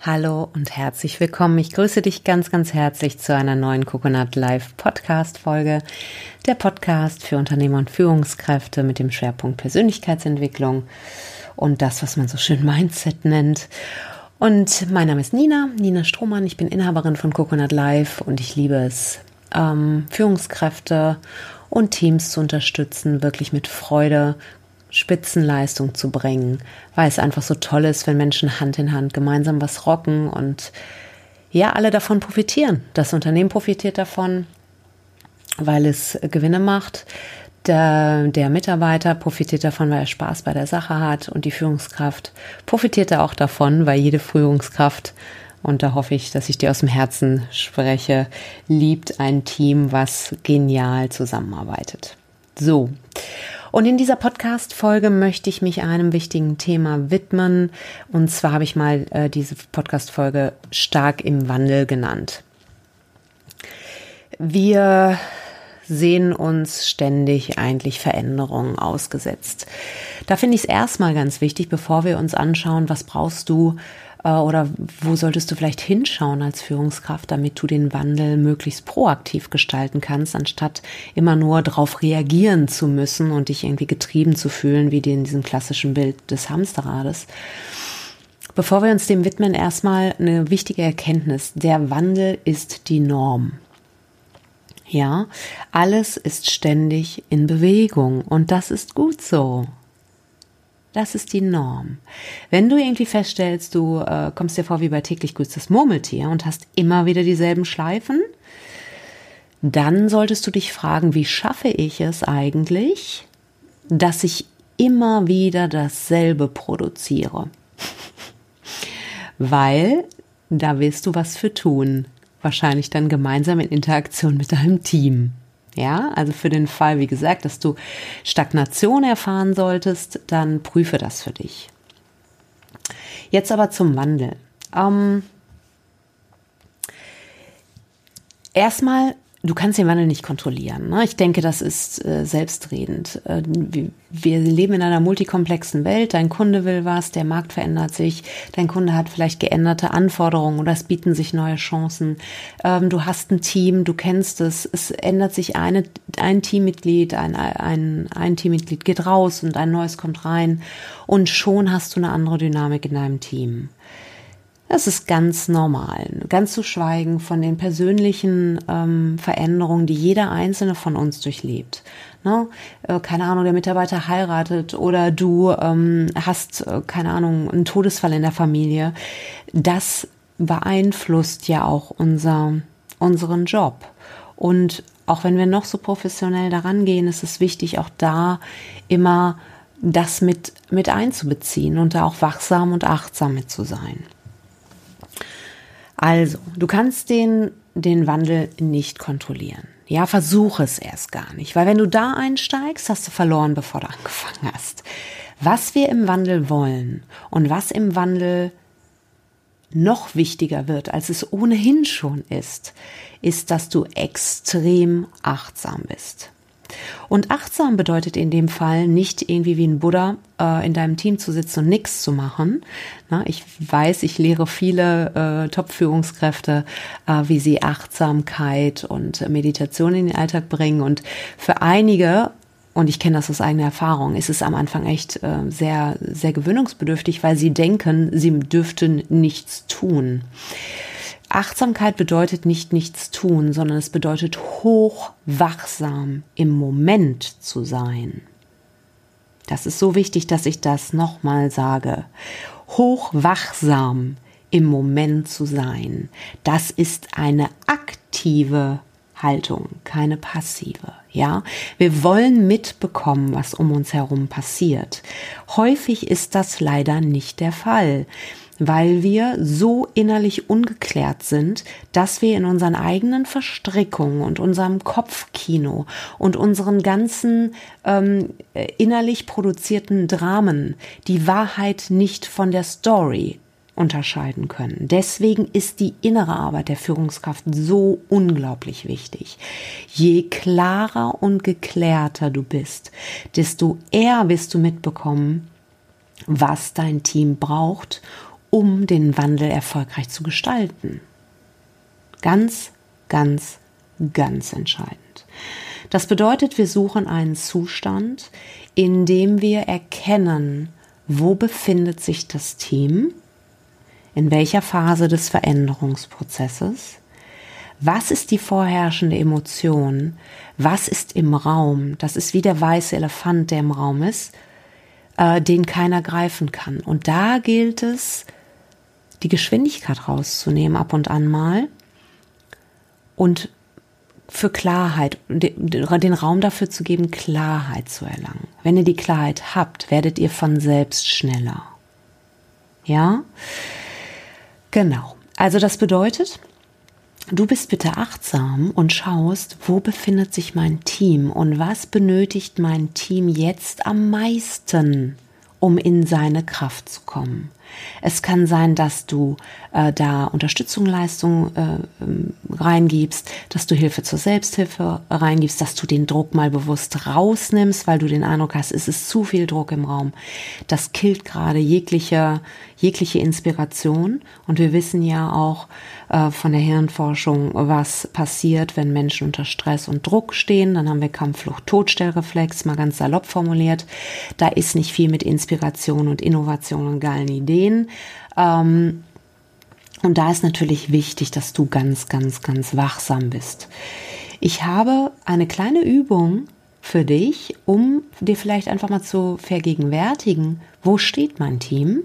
Hallo und herzlich willkommen. Ich grüße dich ganz, ganz herzlich zu einer neuen Coconut Live Podcast Folge. Der Podcast für Unternehmer und Führungskräfte mit dem Schwerpunkt Persönlichkeitsentwicklung und das, was man so schön Mindset nennt. Und mein Name ist Nina, Nina Strohmann. Ich bin Inhaberin von Coconut Live und ich liebe es, ähm, Führungskräfte und Teams zu unterstützen, wirklich mit Freude Spitzenleistung zu bringen, weil es einfach so toll ist, wenn Menschen Hand in Hand gemeinsam was rocken und ja, alle davon profitieren. Das Unternehmen profitiert davon, weil es Gewinne macht. Der, der Mitarbeiter profitiert davon, weil er Spaß bei der Sache hat und die Führungskraft profitiert auch davon, weil jede Führungskraft und da hoffe ich, dass ich dir aus dem Herzen spreche, liebt ein Team, was genial zusammenarbeitet. So. Und in dieser Podcast-Folge möchte ich mich einem wichtigen Thema widmen. Und zwar habe ich mal äh, diese Podcast-Folge stark im Wandel genannt. Wir sehen uns ständig eigentlich Veränderungen ausgesetzt. Da finde ich es erstmal ganz wichtig, bevor wir uns anschauen, was brauchst du oder wo solltest du vielleicht hinschauen als Führungskraft, damit du den Wandel möglichst proaktiv gestalten kannst, anstatt immer nur darauf reagieren zu müssen und dich irgendwie getrieben zu fühlen, wie in diesem klassischen Bild des Hamsterrades. Bevor wir uns dem widmen, erstmal eine wichtige Erkenntnis. Der Wandel ist die Norm. Ja, alles ist ständig in Bewegung und das ist gut so. Das ist die Norm. Wenn du irgendwie feststellst, du äh, kommst dir vor wie bei täglich grüßt Murmeltier und hast immer wieder dieselben Schleifen, dann solltest du dich fragen, wie schaffe ich es eigentlich, dass ich immer wieder dasselbe produziere? Weil da willst du was für tun. Wahrscheinlich dann gemeinsam in Interaktion mit deinem Team. Ja, also für den Fall, wie gesagt, dass du Stagnation erfahren solltest, dann prüfe das für dich. Jetzt aber zum Wandel. Ähm, erstmal du kannst den Wandel nicht kontrollieren. Ne? Ich denke, das ist äh, selbstredend. Äh, wir, leben in einer multikomplexen Welt. Dein Kunde will was, der Markt verändert sich, dein Kunde hat vielleicht geänderte Anforderungen oder es bieten sich neue Chancen. Ähm, du hast ein Team, du kennst es, es ändert sich eine, ein Teammitglied, ein, ein, ein Teammitglied geht raus und ein neues kommt rein und schon hast du eine andere Dynamik in deinem Team. Das ist ganz normal. Ganz zu schweigen von den persönlichen ähm, Veränderungen, die jeder einzelne von uns durchlebt. Ne? Äh, keine Ahnung, der Mitarbeiter heiratet oder du ähm, hast, äh, keine Ahnung, einen Todesfall in der Familie. Das beeinflusst ja auch unser, unseren Job. Und auch wenn wir noch so professionell daran gehen, ist es wichtig, auch da immer das mit, mit einzubeziehen und da auch wachsam und achtsam mit zu sein. Also, du kannst den, den Wandel nicht kontrollieren. Ja, versuche es erst gar nicht, weil wenn du da einsteigst, hast du verloren, bevor du angefangen hast. Was wir im Wandel wollen und was im Wandel noch wichtiger wird, als es ohnehin schon ist, ist, dass du extrem achtsam bist. Und achtsam bedeutet in dem Fall nicht irgendwie wie ein Buddha äh, in deinem Team zu sitzen und nichts zu machen. Na, ich weiß, ich lehre viele äh, Top-Führungskräfte, äh, wie sie Achtsamkeit und Meditation in den Alltag bringen. Und für einige und ich kenne das aus eigener Erfahrung, ist es am Anfang echt äh, sehr, sehr gewöhnungsbedürftig, weil sie denken, sie dürften nichts tun. Achtsamkeit bedeutet nicht nichts tun, sondern es bedeutet hochwachsam im Moment zu sein. Das ist so wichtig, dass ich das nochmal sage. Hochwachsam im Moment zu sein. Das ist eine aktive Haltung, keine passive. Ja, wir wollen mitbekommen, was um uns herum passiert. Häufig ist das leider nicht der Fall weil wir so innerlich ungeklärt sind, dass wir in unseren eigenen Verstrickungen und unserem Kopfkino und unseren ganzen ähm, innerlich produzierten Dramen die Wahrheit nicht von der Story unterscheiden können. Deswegen ist die innere Arbeit der Führungskraft so unglaublich wichtig. Je klarer und geklärter du bist, desto eher wirst du mitbekommen, was dein Team braucht, um den Wandel erfolgreich zu gestalten. Ganz, ganz, ganz entscheidend. Das bedeutet, wir suchen einen Zustand, in dem wir erkennen, wo befindet sich das Team, in welcher Phase des Veränderungsprozesses, was ist die vorherrschende Emotion, was ist im Raum, das ist wie der weiße Elefant, der im Raum ist, äh, den keiner greifen kann. Und da gilt es, die Geschwindigkeit rauszunehmen ab und an mal und für Klarheit, den Raum dafür zu geben, Klarheit zu erlangen. Wenn ihr die Klarheit habt, werdet ihr von selbst schneller. Ja? Genau. Also das bedeutet, du bist bitte achtsam und schaust, wo befindet sich mein Team und was benötigt mein Team jetzt am meisten um in seine Kraft zu kommen. Es kann sein, dass du äh, da Unterstützung, Leistung äh, ähm, reingibst, dass du Hilfe zur Selbsthilfe reingibst, dass du den Druck mal bewusst rausnimmst, weil du den Eindruck hast, es ist zu viel Druck im Raum. Das killt gerade jegliche, jegliche Inspiration. Und wir wissen ja auch äh, von der Hirnforschung, was passiert, wenn Menschen unter Stress und Druck stehen. Dann haben wir Kampfflucht, Todstellreflex, mal ganz salopp formuliert. Da ist nicht viel mit Inspiration und Innovation und geilen Ideen. Ähm, und da ist natürlich wichtig, dass du ganz, ganz, ganz wachsam bist. Ich habe eine kleine Übung für dich, um dir vielleicht einfach mal zu vergegenwärtigen, wo steht mein Team.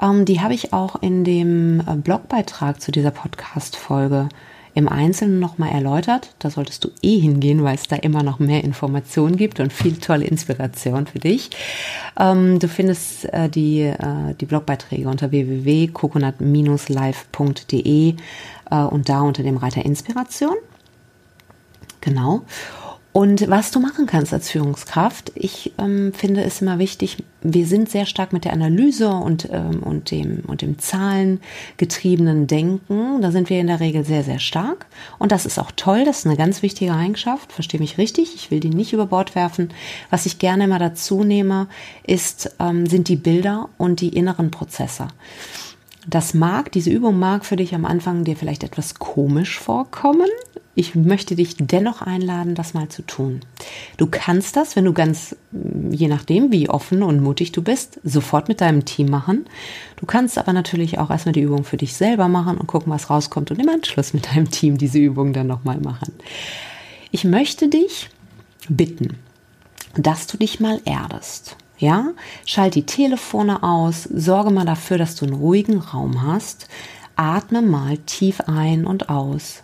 Ähm, die habe ich auch in dem äh, Blogbeitrag zu dieser Podcast-Folge im Einzelnen nochmal erläutert. Da solltest du eh hingehen, weil es da immer noch mehr Informationen gibt und viel tolle Inspiration für dich. Ähm, du findest äh, die, äh, die Blogbeiträge unter www.coconut-live.de äh, und da unter dem Reiter Inspiration. Genau. Und was du machen kannst als Führungskraft, ich ähm, finde es immer wichtig, wir sind sehr stark mit der Analyse und, ähm, und, dem, und dem zahlengetriebenen Denken. Da sind wir in der Regel sehr, sehr stark. Und das ist auch toll, das ist eine ganz wichtige Eigenschaft, verstehe mich richtig, ich will die nicht über Bord werfen. Was ich gerne immer dazu nehme, ist, ähm, sind die Bilder und die inneren Prozesse. Das mag, diese Übung mag für dich am Anfang dir vielleicht etwas komisch vorkommen, ich möchte dich dennoch einladen, das mal zu tun. Du kannst das, wenn du ganz, je nachdem, wie offen und mutig du bist, sofort mit deinem Team machen. Du kannst aber natürlich auch erstmal die Übung für dich selber machen und gucken, was rauskommt und im Anschluss mit deinem Team diese Übung dann nochmal machen. Ich möchte dich bitten, dass du dich mal erdest. Ja, schalt die Telefone aus, sorge mal dafür, dass du einen ruhigen Raum hast. Atme mal tief ein und aus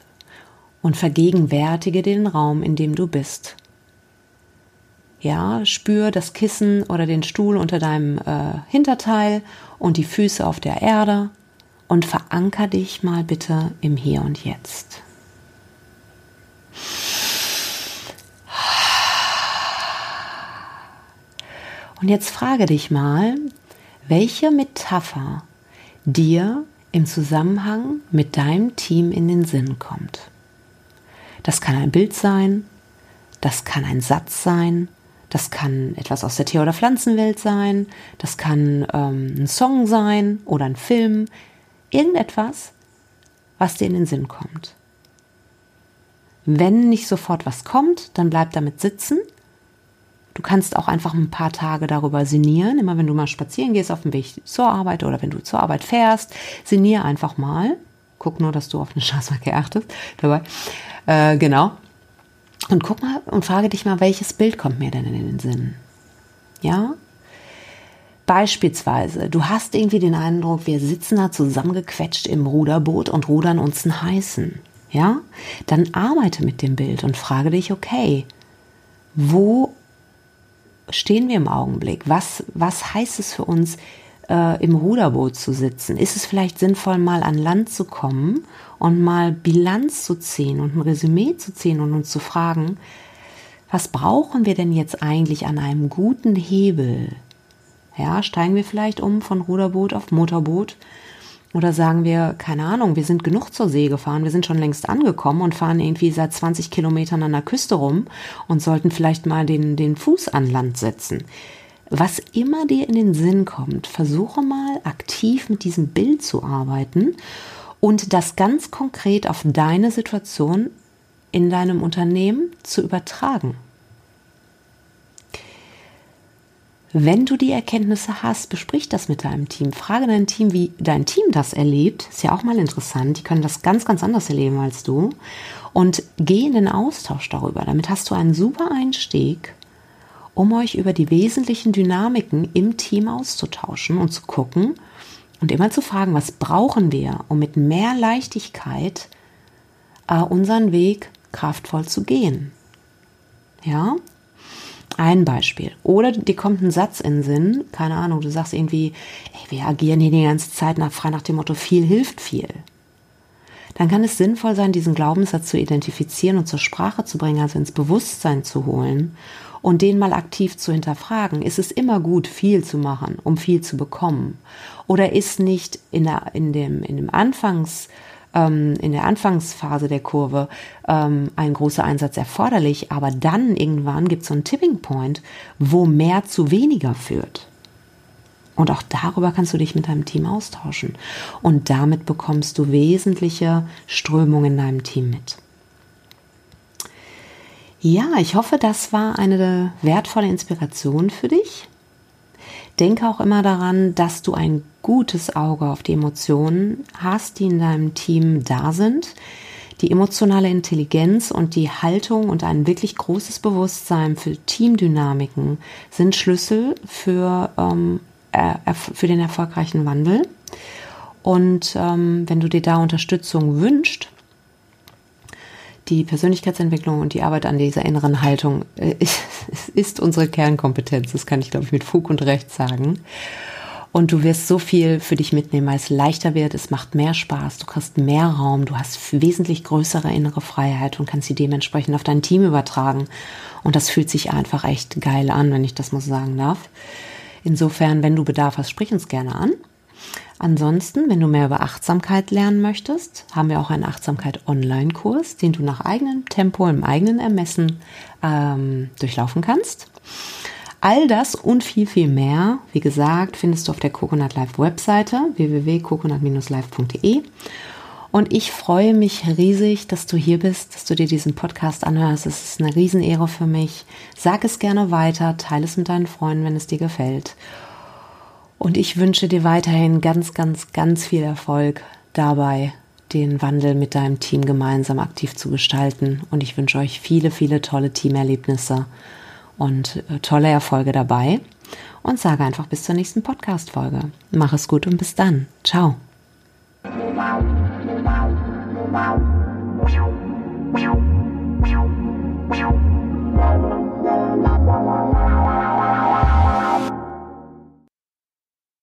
und vergegenwärtige den Raum, in dem du bist. Ja, spür das Kissen oder den Stuhl unter deinem äh, Hinterteil und die Füße auf der Erde und veranker dich mal bitte im Hier und Jetzt. Und jetzt frage dich mal, welche Metapher dir im Zusammenhang mit deinem Team in den Sinn kommt. Das kann ein Bild sein, das kann ein Satz sein, das kann etwas aus der Tier- oder Pflanzenwelt sein, das kann ähm, ein Song sein oder ein Film, irgendetwas, was dir in den Sinn kommt. Wenn nicht sofort was kommt, dann bleib damit sitzen. Du kannst auch einfach ein paar Tage darüber sinnieren, immer wenn du mal spazieren gehst auf dem Weg zur Arbeit oder wenn du zur Arbeit fährst, sinnier einfach mal. Guck nur, dass du auf eine Straßenverkehr achtest dabei. Äh, genau. Und guck mal und frage dich mal, welches Bild kommt mir denn in den Sinn? Ja? Beispielsweise, du hast irgendwie den Eindruck, wir sitzen da zusammengequetscht im Ruderboot und rudern uns einen heißen. Ja? Dann arbeite mit dem Bild und frage dich, okay, wo stehen wir im Augenblick? Was, was heißt es für uns, äh, im Ruderboot zu sitzen? Ist es vielleicht sinnvoll, mal an Land zu kommen und mal Bilanz zu ziehen und ein Resümee zu ziehen und uns zu fragen, was brauchen wir denn jetzt eigentlich an einem guten Hebel? Ja, steigen wir vielleicht um von Ruderboot auf Motorboot Oder sagen wir, keine Ahnung, wir sind genug zur See gefahren, wir sind schon längst angekommen und fahren irgendwie seit 20 Kilometern an der Küste rum und sollten vielleicht mal den, den Fuß an Land setzen. Was immer dir in den Sinn kommt, versuche mal aktiv mit diesem Bild zu arbeiten und das ganz konkret auf deine Situation in deinem Unternehmen zu übertragen. Wenn du die Erkenntnisse hast, besprich das mit deinem Team. Frage dein Team, wie dein Team das erlebt. Ist ja auch mal interessant. Die können das ganz, ganz anders erleben als du. Und geh in den Austausch darüber. Damit hast du einen super Einstieg, um euch über die wesentlichen Dynamiken im Team auszutauschen und zu gucken und immer zu fragen, was brauchen wir, um mit mehr Leichtigkeit äh, unseren Weg kraftvoll zu gehen. Ja, ein Beispiel. Oder dir kommt ein Satz in den Sinn, keine Ahnung, du sagst irgendwie, ey, wir agieren hier die ganze Zeit nach, frei nach dem Motto, viel hilft viel. Dann kann es sinnvoll sein, diesen Glaubenssatz zu identifizieren und zur Sprache zu bringen, also ins Bewusstsein zu holen und den mal aktiv zu hinterfragen. Ist es immer gut, viel zu machen, um viel zu bekommen? Oder ist nicht in, der, in, dem, in dem Anfangs- ähm, in der Anfangsphase der Kurve ähm, ein großer Einsatz erforderlich, aber dann irgendwann gibt es so einen Tipping Point, wo mehr zu weniger führt. Und auch darüber kannst du dich mit deinem Team austauschen. Und damit bekommst du wesentliche Strömungen in deinem Team mit. Ja, ich hoffe, das war eine wertvolle Inspiration für dich. Denke auch immer daran, dass du ein gutes Auge auf die Emotionen hast, die in deinem Team da sind. Die emotionale Intelligenz und die Haltung und ein wirklich großes Bewusstsein für Teamdynamiken sind Schlüssel für, ähm, für den erfolgreichen Wandel. Und ähm, wenn du dir da Unterstützung wünschst, die Persönlichkeitsentwicklung und die Arbeit an dieser inneren Haltung äh, ist, unsere Kernkompetenz. Das kann ich, glaube ich, mit Fug und Recht sagen. Und du wirst so viel für dich mitnehmen, weil es leichter wird, es macht mehr Spaß, du kriegst mehr Raum, du hast wesentlich größere innere Freiheit und kannst sie dementsprechend auf dein Team übertragen. Und das fühlt sich einfach echt geil an, wenn ich das mal sagen darf. Insofern, wenn du Bedarf hast, sprich uns gerne an. Ansonsten, wenn du mehr über Achtsamkeit lernen möchtest, haben wir auch einen Achtsamkeit-Online-Kurs, den du nach eigenem Tempo, im eigenen Ermessen ähm, durchlaufen kannst. All das und viel, viel mehr, wie gesagt, findest du auf der Coconut Live Webseite www.coconut-live.de. Und ich freue mich riesig, dass du hier bist, dass du dir diesen Podcast anhörst. Es ist eine Riesenehre für mich. Sag es gerne weiter, teile es mit deinen Freunden, wenn es dir gefällt. Und ich wünsche dir weiterhin ganz, ganz, ganz viel Erfolg dabei, den Wandel mit deinem Team gemeinsam aktiv zu gestalten. Und ich wünsche euch viele, viele tolle Teamerlebnisse und äh, tolle Erfolge dabei. Und sage einfach bis zur nächsten Podcast-Folge. Mach es gut und bis dann. Ciao.